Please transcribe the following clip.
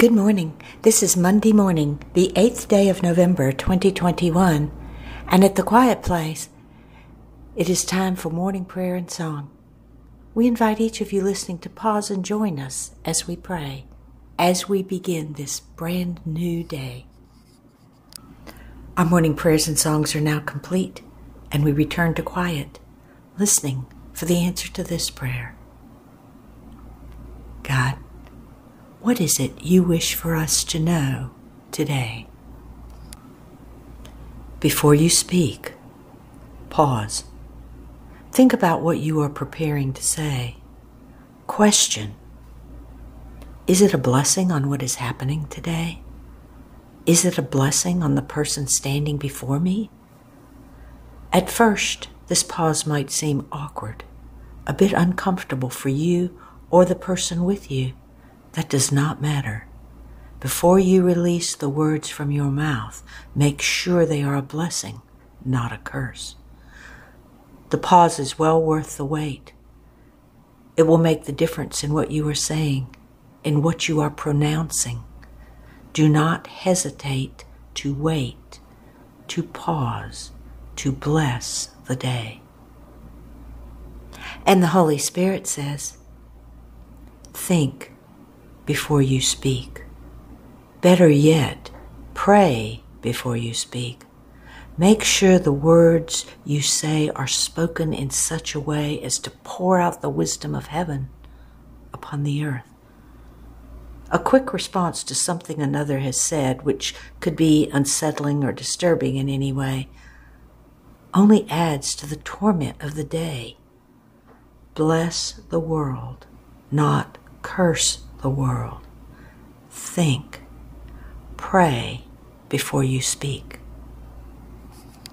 Good morning. This is Monday morning, the 8th day of November 2021, and at the Quiet Place, it is time for morning prayer and song. We invite each of you listening to pause and join us as we pray, as we begin this brand new day. Our morning prayers and songs are now complete, and we return to quiet, listening for the answer to this prayer what is it you wish for us to know today? Before you speak, pause. Think about what you are preparing to say. Question Is it a blessing on what is happening today? Is it a blessing on the person standing before me? At first, this pause might seem awkward, a bit uncomfortable for you or the person with you. That does not matter. Before you release the words from your mouth, make sure they are a blessing, not a curse. The pause is well worth the wait. It will make the difference in what you are saying, in what you are pronouncing. Do not hesitate to wait, to pause, to bless the day. And the Holy Spirit says, Think before you speak. Better yet, pray before you speak. Make sure the words you say are spoken in such a way as to pour out the wisdom of heaven upon the earth. A quick response to something another has said, which could be unsettling or disturbing in any way, only adds to the torment of the day. Bless the world, not curse the world. Think, pray before you speak.